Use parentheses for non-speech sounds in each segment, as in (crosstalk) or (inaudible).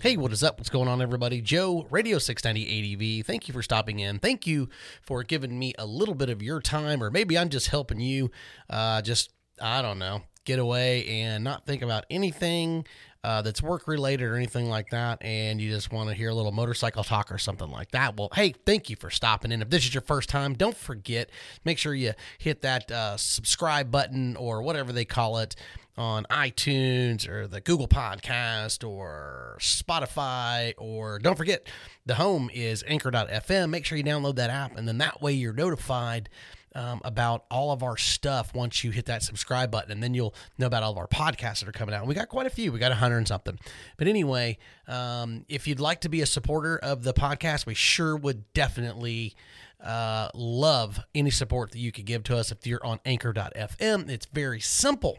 Hey, what is up? What's going on, everybody? Joe, Radio 690 ADV. Thank you for stopping in. Thank you for giving me a little bit of your time, or maybe I'm just helping you uh, just, I don't know, get away and not think about anything uh, that's work related or anything like that, and you just want to hear a little motorcycle talk or something like that. Well, hey, thank you for stopping in. If this is your first time, don't forget, make sure you hit that uh, subscribe button or whatever they call it on iTunes or the Google Podcast or Spotify or don't forget the home is anchor.fm. Make sure you download that app and then that way you're notified um, about all of our stuff once you hit that subscribe button and then you'll know about all of our podcasts that are coming out. We got quite a few. We got a hundred and something. But anyway, um, if you'd like to be a supporter of the podcast, we sure would definitely uh, love any support that you could give to us if you're on anchor.fm. It's very simple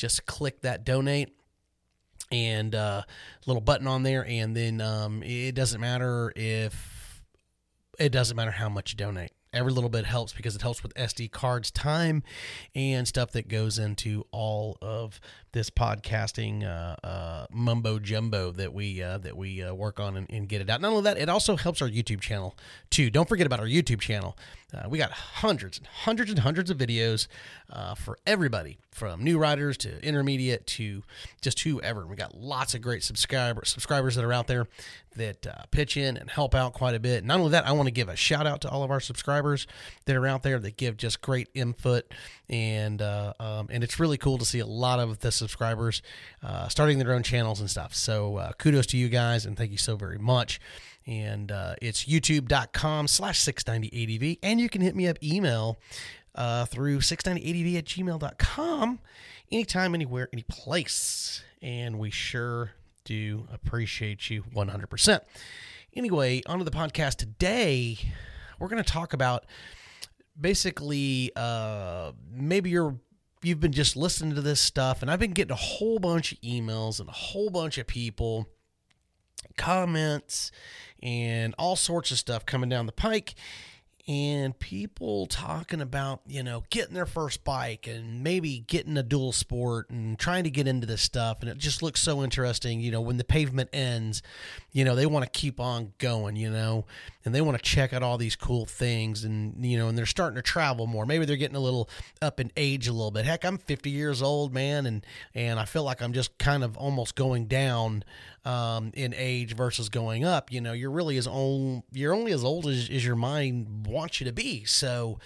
just click that donate and uh, little button on there, and then um, it doesn't matter if it doesn't matter how much you donate. Every little bit helps because it helps with SD cards, time, and stuff that goes into all of this podcasting uh, uh, mumbo jumbo that we uh, that we uh, work on and, and, get it out. Not only that, it also helps our YouTube channel too. Don't forget about our YouTube channel. Uh, we got hundreds and hundreds and hundreds of videos uh, for everybody, from new riders to intermediate to just whoever. We got lots of great subscriber subscribers that are out there that pitch in and help out quite a bit. Not only that, I want to give a shout out to all of our subscribers that are out there that give just great input and um, and it's really cool to see a lot of the subscribers uh, starting their own channels and stuff. So uh, kudos to you guys and thank you so very much. And uh, it's youtube.com slash 690ADV. And you can hit me up email uh, through 690ADV at gmail.com anytime, anywhere, any place. And we sure do appreciate you 100%. Anyway, onto the podcast today. We're going to talk about basically uh, maybe you're you've been just listening to this stuff, and I've been getting a whole bunch of emails and a whole bunch of people comments and all sorts of stuff coming down the pike and people talking about you know getting their first bike and maybe getting a dual sport and trying to get into this stuff. And it just looks so interesting you know when the pavement ends you know they want to keep on going you know and they want to check out all these cool things and you know and they're starting to travel more. Maybe they're getting a little up in age a little bit. Heck i'm 50 years old man and and i feel like i'm just kind of almost going down um, in age versus going up. You know, you're really as old, you're only as old as, as your mind wants you to be. So,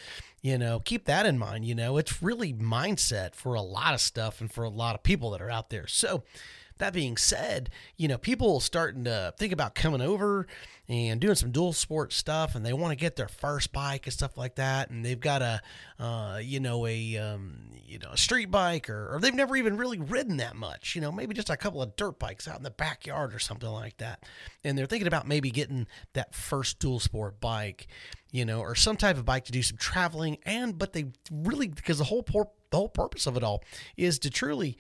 you know, keep that in mind. You know, it's really mindset for a lot of stuff and for a lot of people that are out there. So, that being said, you know, people starting to think about coming over and doing some dual sport stuff, and they want to get their first bike and stuff like that, and they've got a, uh, you know, a, um, you know, a street bike, or, or they've never even really ridden that much, you know, maybe just a couple of dirt bikes out in the backyard or something like that, and they're thinking about maybe getting that first dual sport bike, you know, or some type of bike to do some traveling, and but they really because the whole por- the whole purpose of it all is to truly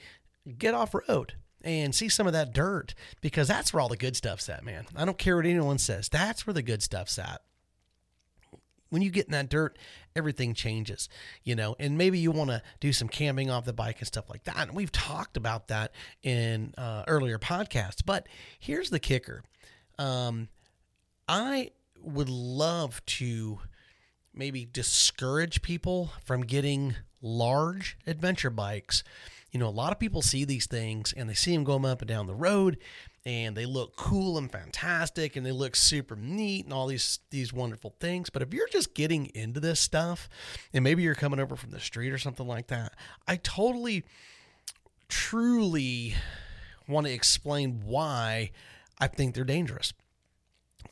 get off road and see some of that dirt because that's where all the good stuff's at, man. I don't care what anyone says. That's where the good stuff's at. When you get in that dirt, everything changes, you know, and maybe you want to do some camping off the bike and stuff like that. And we've talked about that in uh, earlier podcasts. But here's the kicker um, I would love to maybe discourage people from getting large adventure bikes. You know, a lot of people see these things and they see them going up and down the road and they look cool and fantastic and they look super neat and all these these wonderful things. But if you're just getting into this stuff and maybe you're coming over from the street or something like that, I totally truly want to explain why I think they're dangerous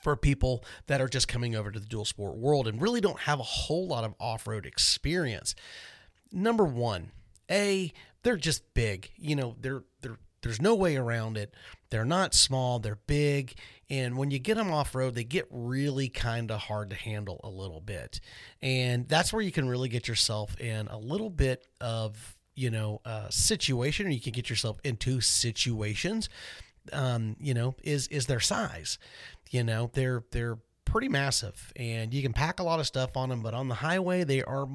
for people that are just coming over to the dual sport world and really don't have a whole lot of off-road experience. Number 1, A, they're just big. You know, they're they're there's no way around it. They're not small, they're big, and when you get them off road, they get really kind of hard to handle a little bit. And that's where you can really get yourself in a little bit of, you know, situation or you can get yourself into situations um, you know, is is their size. You know, they're they're pretty massive and you can pack a lot of stuff on them but on the highway they are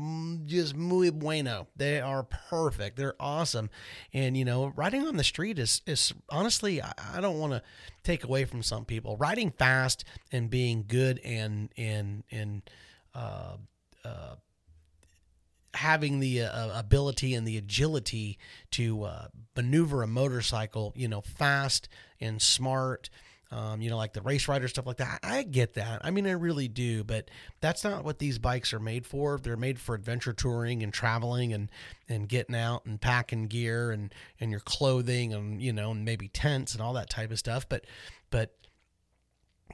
just muy bueno. They are perfect. They're awesome. And you know riding on the street is is honestly i, don't want to take away from some people. Riding fast and being good and and and uh, uh, having the uh, ability and the agility to uh, maneuver a motorcycle, you know, fast and smart, um, you know, like the race rider stuff like that. I get that. I mean, I really do, but that's not what these bikes are made for. They're made for adventure touring and traveling and and getting out and packing gear and and your clothing and you know and maybe tents and all that type of stuff. But but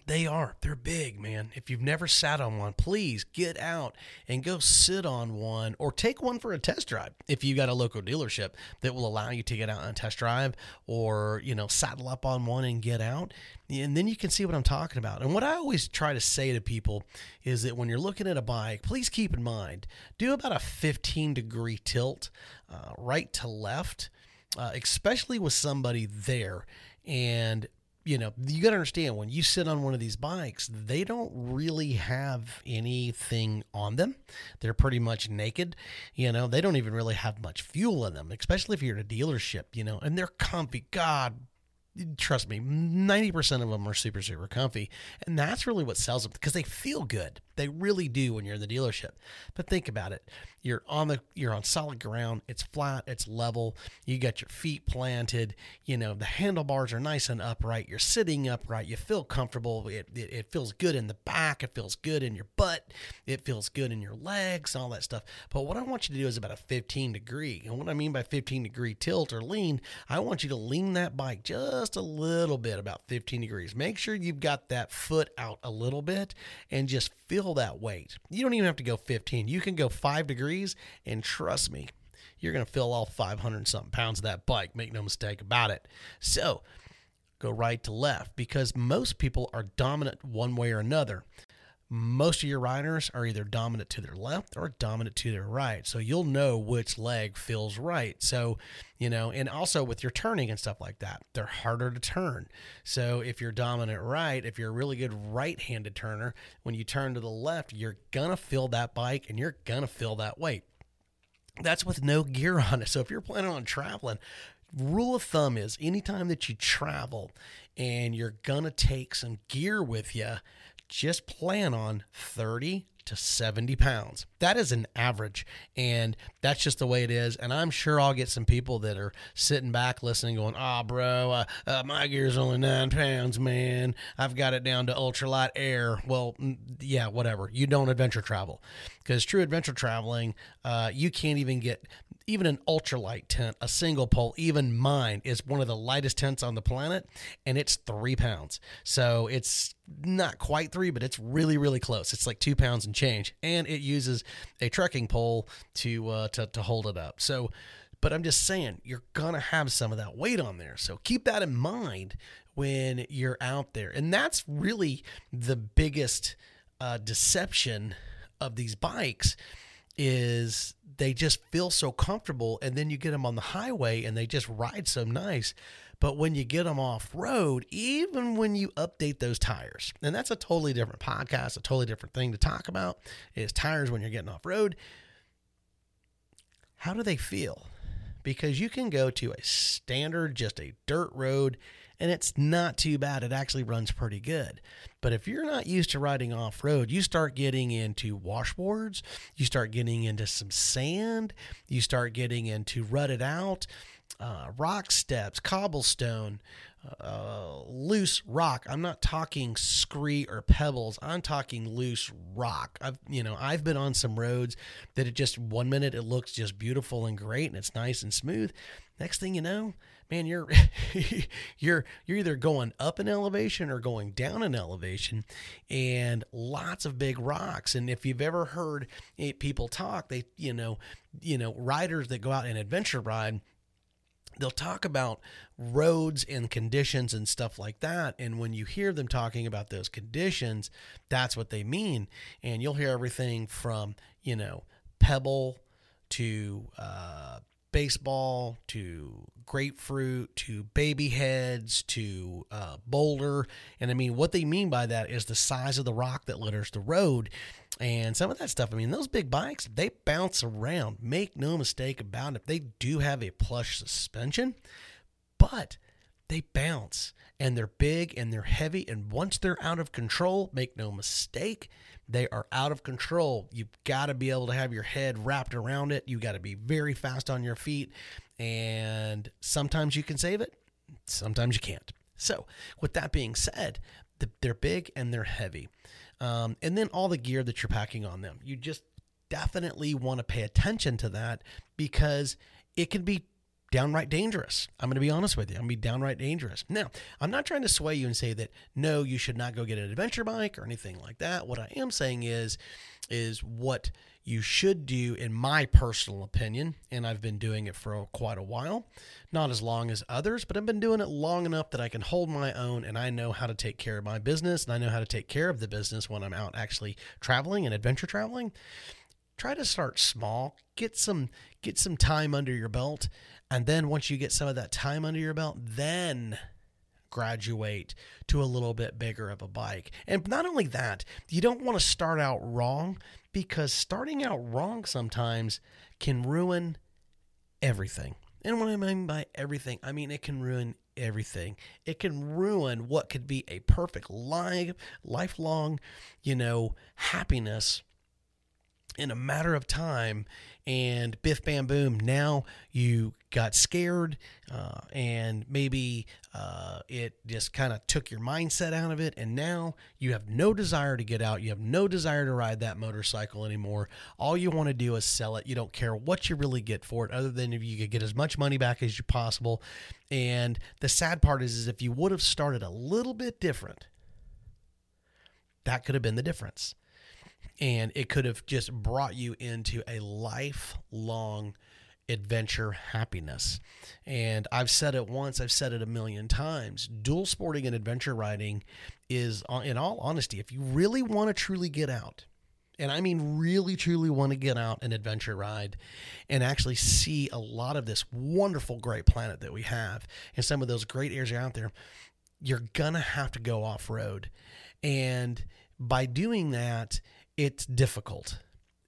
they are. They're big, man. If you've never sat on one, please get out and go sit on one or take one for a test drive. If you got a local dealership that will allow you to get out on a test drive or, you know, saddle up on one and get out, and then you can see what I'm talking about. And what I always try to say to people is that when you're looking at a bike, please keep in mind, do about a 15 degree tilt uh, right to left, uh, especially with somebody there. And you know, you got to understand when you sit on one of these bikes, they don't really have anything on them. They're pretty much naked. You know, they don't even really have much fuel in them, especially if you're at a dealership, you know, and they're comfy. God trust me, 90% of them are super, super comfy. And that's really what sells them because they feel good. They really do when you're in the dealership. But think about it. You're on the you're on solid ground. It's flat, it's level. You got your feet planted, you know, the handlebars are nice and upright. You're sitting upright. You feel comfortable. It, it, it feels good in the back. It feels good in your butt. It feels good in your legs, all that stuff. But what I want you to do is about a 15 degree. And what I mean by 15 degree tilt or lean, I want you to lean that bike just just a little bit, about 15 degrees. Make sure you've got that foot out a little bit and just feel that weight. You don't even have to go 15. You can go five degrees, and trust me, you're going to feel all 500 something pounds of that bike. Make no mistake about it. So, go right to left because most people are dominant one way or another most of your riders are either dominant to their left or dominant to their right. So you'll know which leg feels right. So, you know, and also with your turning and stuff like that, they're harder to turn. So if you're dominant right, if you're a really good right handed turner, when you turn to the left, you're going to feel that bike and you're going to feel that weight. That's with no gear on it. So if you're planning on traveling, rule of thumb is anytime that you travel and you're going to take some gear with you, just plan on 30 to 70 pounds. That is an average, and that's just the way it is. And I'm sure I'll get some people that are sitting back listening, going, "Oh, bro, uh, uh, my gear's only nine pounds, man. I've got it down to ultralight air." Well, yeah, whatever. You don't adventure travel, because true adventure traveling, uh, you can't even get even an ultralight tent, a single pole, even mine is one of the lightest tents on the planet, and it's three pounds. So it's not quite three, but it's really, really close. It's like two pounds and change, and it uses a trekking pole to uh, to to hold it up. So, but I'm just saying you're gonna have some of that weight on there. So keep that in mind when you're out there, and that's really the biggest uh, deception of these bikes is they just feel so comfortable and then you get them on the highway and they just ride so nice. But when you get them off road even when you update those tires and that's a totally different podcast a totally different thing to talk about is tires when you're getting off road. How do they feel? Because you can go to a standard just a dirt road and it's not too bad. It actually runs pretty good. But if you're not used to riding off road, you start getting into washboards, you start getting into some sand, you start getting into rutted out, uh, rock steps, cobblestone, uh, loose rock. I'm not talking scree or pebbles. I'm talking loose rock. I've you know I've been on some roads that it just one minute it looks just beautiful and great and it's nice and smooth. Next thing you know, man, you're (laughs) you're you're either going up in elevation or going down in elevation, and lots of big rocks. And if you've ever heard people talk, they you know you know riders that go out and adventure ride they'll talk about roads and conditions and stuff like that. And when you hear them talking about those conditions, that's what they mean. And you'll hear everything from, you know, pebble to uh, baseball to grapefruit to baby heads to uh, boulder. And I mean, what they mean by that is the size of the rock that litters the road. And some of that stuff, I mean, those big bikes, they bounce around. Make no mistake about it. They do have a plush suspension, but they bounce and they're big and they're heavy. And once they're out of control, make no mistake, they are out of control. You've got to be able to have your head wrapped around it. You've got to be very fast on your feet. And sometimes you can save it, sometimes you can't. So, with that being said, they're big and they're heavy. Um, and then all the gear that you're packing on them. You just definitely want to pay attention to that because it can be downright dangerous. I'm going to be honest with you. I'm going to be downright dangerous. Now, I'm not trying to sway you and say that no, you should not go get an adventure bike or anything like that. What I am saying is is what you should do in my personal opinion, and I've been doing it for quite a while. Not as long as others, but I've been doing it long enough that I can hold my own and I know how to take care of my business and I know how to take care of the business when I'm out actually traveling and adventure traveling try to start small get some get some time under your belt and then once you get some of that time under your belt, then graduate to a little bit bigger of a bike. And not only that, you don't want to start out wrong because starting out wrong sometimes can ruin everything. And what I mean by everything, I mean it can ruin everything. It can ruin what could be a perfect life, lifelong, you know, happiness in a matter of time and biff bam boom now you got scared uh, and maybe uh, it just kind of took your mindset out of it and now you have no desire to get out you have no desire to ride that motorcycle anymore. All you want to do is sell it. You don't care what you really get for it other than if you could get as much money back as you possible. And the sad part is, is if you would have started a little bit different that could have been the difference and it could have just brought you into a lifelong adventure happiness. And I've said it once, I've said it a million times. Dual sporting and adventure riding is, uh, in all honesty, if you really want to truly get out, and I mean really truly want to get out and adventure ride and actually see a lot of this wonderful, great planet that we have and some of those great areas are out there, you're gonna have to go off road. And by doing that, it's difficult.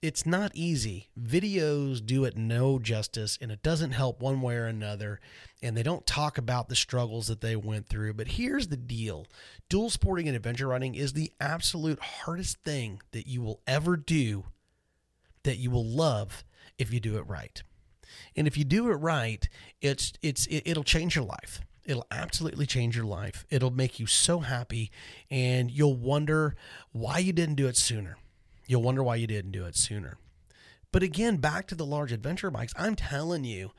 It's not easy. Videos do it no justice and it doesn't help one way or another. And they don't talk about the struggles that they went through. But here's the deal dual sporting and adventure riding is the absolute hardest thing that you will ever do that you will love if you do it right. And if you do it right, it's it's it, it'll change your life. It'll absolutely change your life. It'll make you so happy and you'll wonder why you didn't do it sooner. You'll wonder why you didn't do it sooner. But again, back to the large adventure bikes, I'm telling you,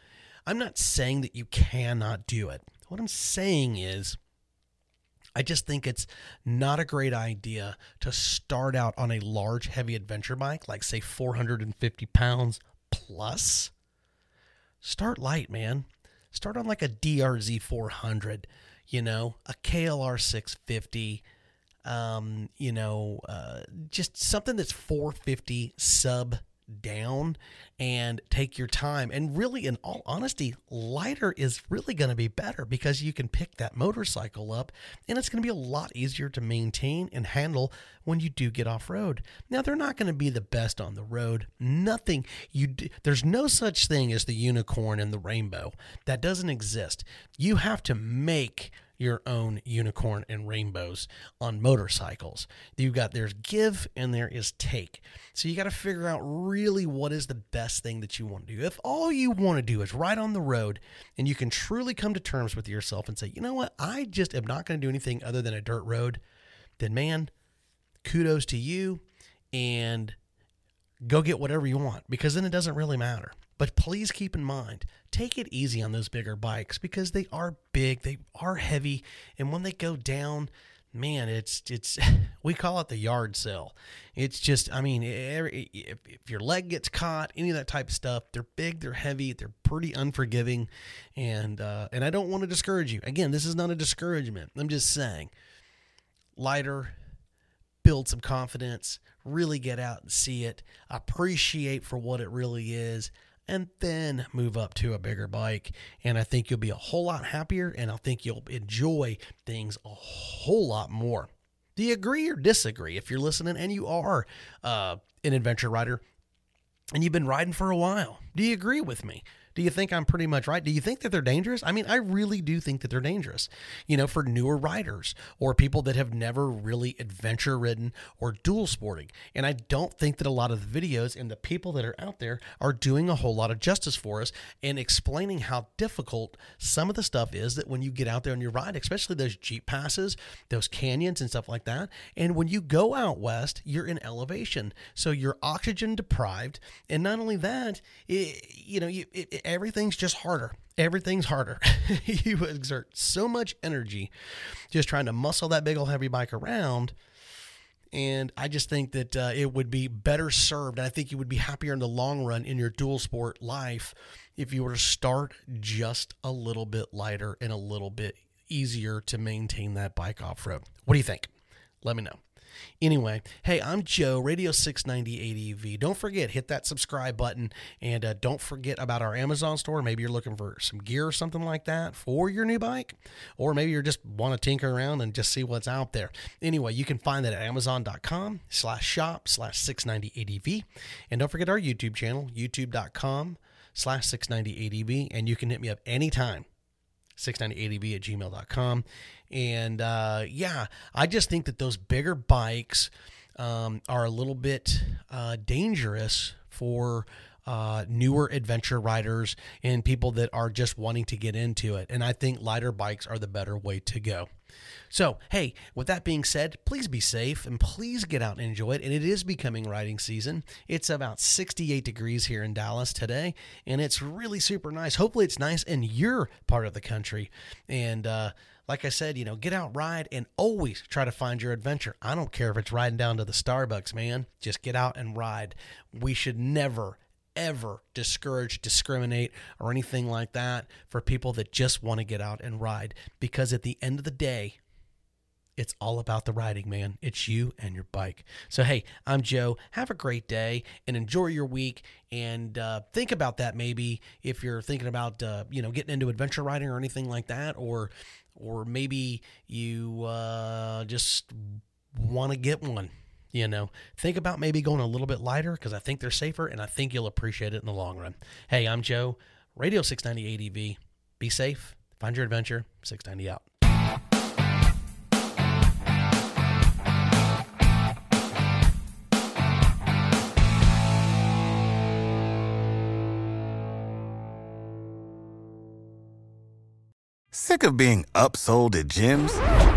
I'm not saying that you cannot do it. What I'm saying is, I just think it's not a great idea to start out on a large, heavy adventure bike, like say 450 pounds plus. Start light, man. Start on like a DRZ 400, you know, a KLR 650, um, you know, uh, just something that's 450 sub down and take your time. And really, in all honesty, lighter is really going to be better because you can pick that motorcycle up and it's going to be a lot easier to maintain and handle when you do get off road. Now, they're not going to be the best on the road. Nothing you do, there's no such thing as the unicorn and the rainbow. That doesn't exist. You have to make your own unicorn and rainbows on motorcycles. You've got there's give and there is take. So you got to figure out really what is the best thing that you want to do. If all you want to do is ride on the road and you can truly come to terms with yourself and say, you know what, I just am not going to do anything other than a dirt road, then man, kudos to you and go get whatever you want because then it doesn't really matter. But please keep in mind, take it easy on those bigger bikes because they are big, they are heavy, and when they go down, man, it's it's (laughs) we call it the yard sale. It's just, I mean, if, if your leg gets caught, any of that type of stuff, they're big, they're heavy, they're pretty unforgiving, and uh, and I don't want to discourage you. Again, this is not a discouragement. I'm just saying, lighter, build some confidence, really get out and see it, appreciate for what it really is, and then move up to a bigger bike. And I think you'll be a whole lot happier and I think you'll enjoy things a whole lot more. Do you agree or disagree? If you're listening and you are uh, an adventure rider and you've been riding for a while, do you agree with me? Do you think I'm pretty much right? Do you think that they're dangerous? I mean, I really do think that they're dangerous, you know, for newer riders or people that have never really adventure ridden or dual sporting. And I don't think that a lot of the videos and the people that are out there are doing a whole lot of justice for us and explaining how difficult some of the stuff is that when you get out there and you ride, especially those Jeep passes, those canyons and stuff like that. And when you go out west, you're in elevation. So you're oxygen deprived. And not only that, it, you know, you, it, everything's just harder. Everything's harder. (laughs) you exert so much energy just trying to muscle that big old heavy bike around. And I just think that uh, it would be better served. And I think you would be happier in the long run in your dual sport life if you were to start just a little bit lighter and a little bit easier to maintain that bike off road. What do you think? Let me know. Anyway, hey, I'm Joe, Radio 690 ADV. Don't forget, hit that subscribe button and uh, don't forget about our Amazon store. Maybe you're looking for some gear or something like that for your new bike, or maybe you just want to tinker around and just see what's out there. Anyway, you can find that at amazon.com slash shop slash 690 ADV. And don't forget our YouTube channel, youtube.com slash 690 ADV. And you can hit me up anytime 690adv at gmail.com. And uh, yeah, I just think that those bigger bikes um, are a little bit uh, dangerous for uh, newer adventure riders and people that are just wanting to get into it. And I think lighter bikes are the better way to go. So, hey, with that being said, please be safe and please get out and enjoy it. And it is becoming riding season. It's about 68 degrees here in Dallas today, and it's really super nice. Hopefully, it's nice in your part of the country. And, uh, like I said, you know, get out, ride, and always try to find your adventure. I don't care if it's riding down to the Starbucks, man. Just get out and ride. We should never, ever discourage, discriminate, or anything like that for people that just want to get out and ride. Because at the end of the day, it's all about the riding, man. It's you and your bike. So, hey, I'm Joe. Have a great day and enjoy your week. And uh, think about that maybe if you're thinking about, uh, you know, getting into adventure riding or anything like that, or, or maybe you uh, just want to get one. You know, think about maybe going a little bit lighter because I think they're safer and I think you'll appreciate it in the long run. Hey, I'm Joe, Radio 690 ADV. Be safe, find your adventure, 690 out. Sick of being upsold at gyms?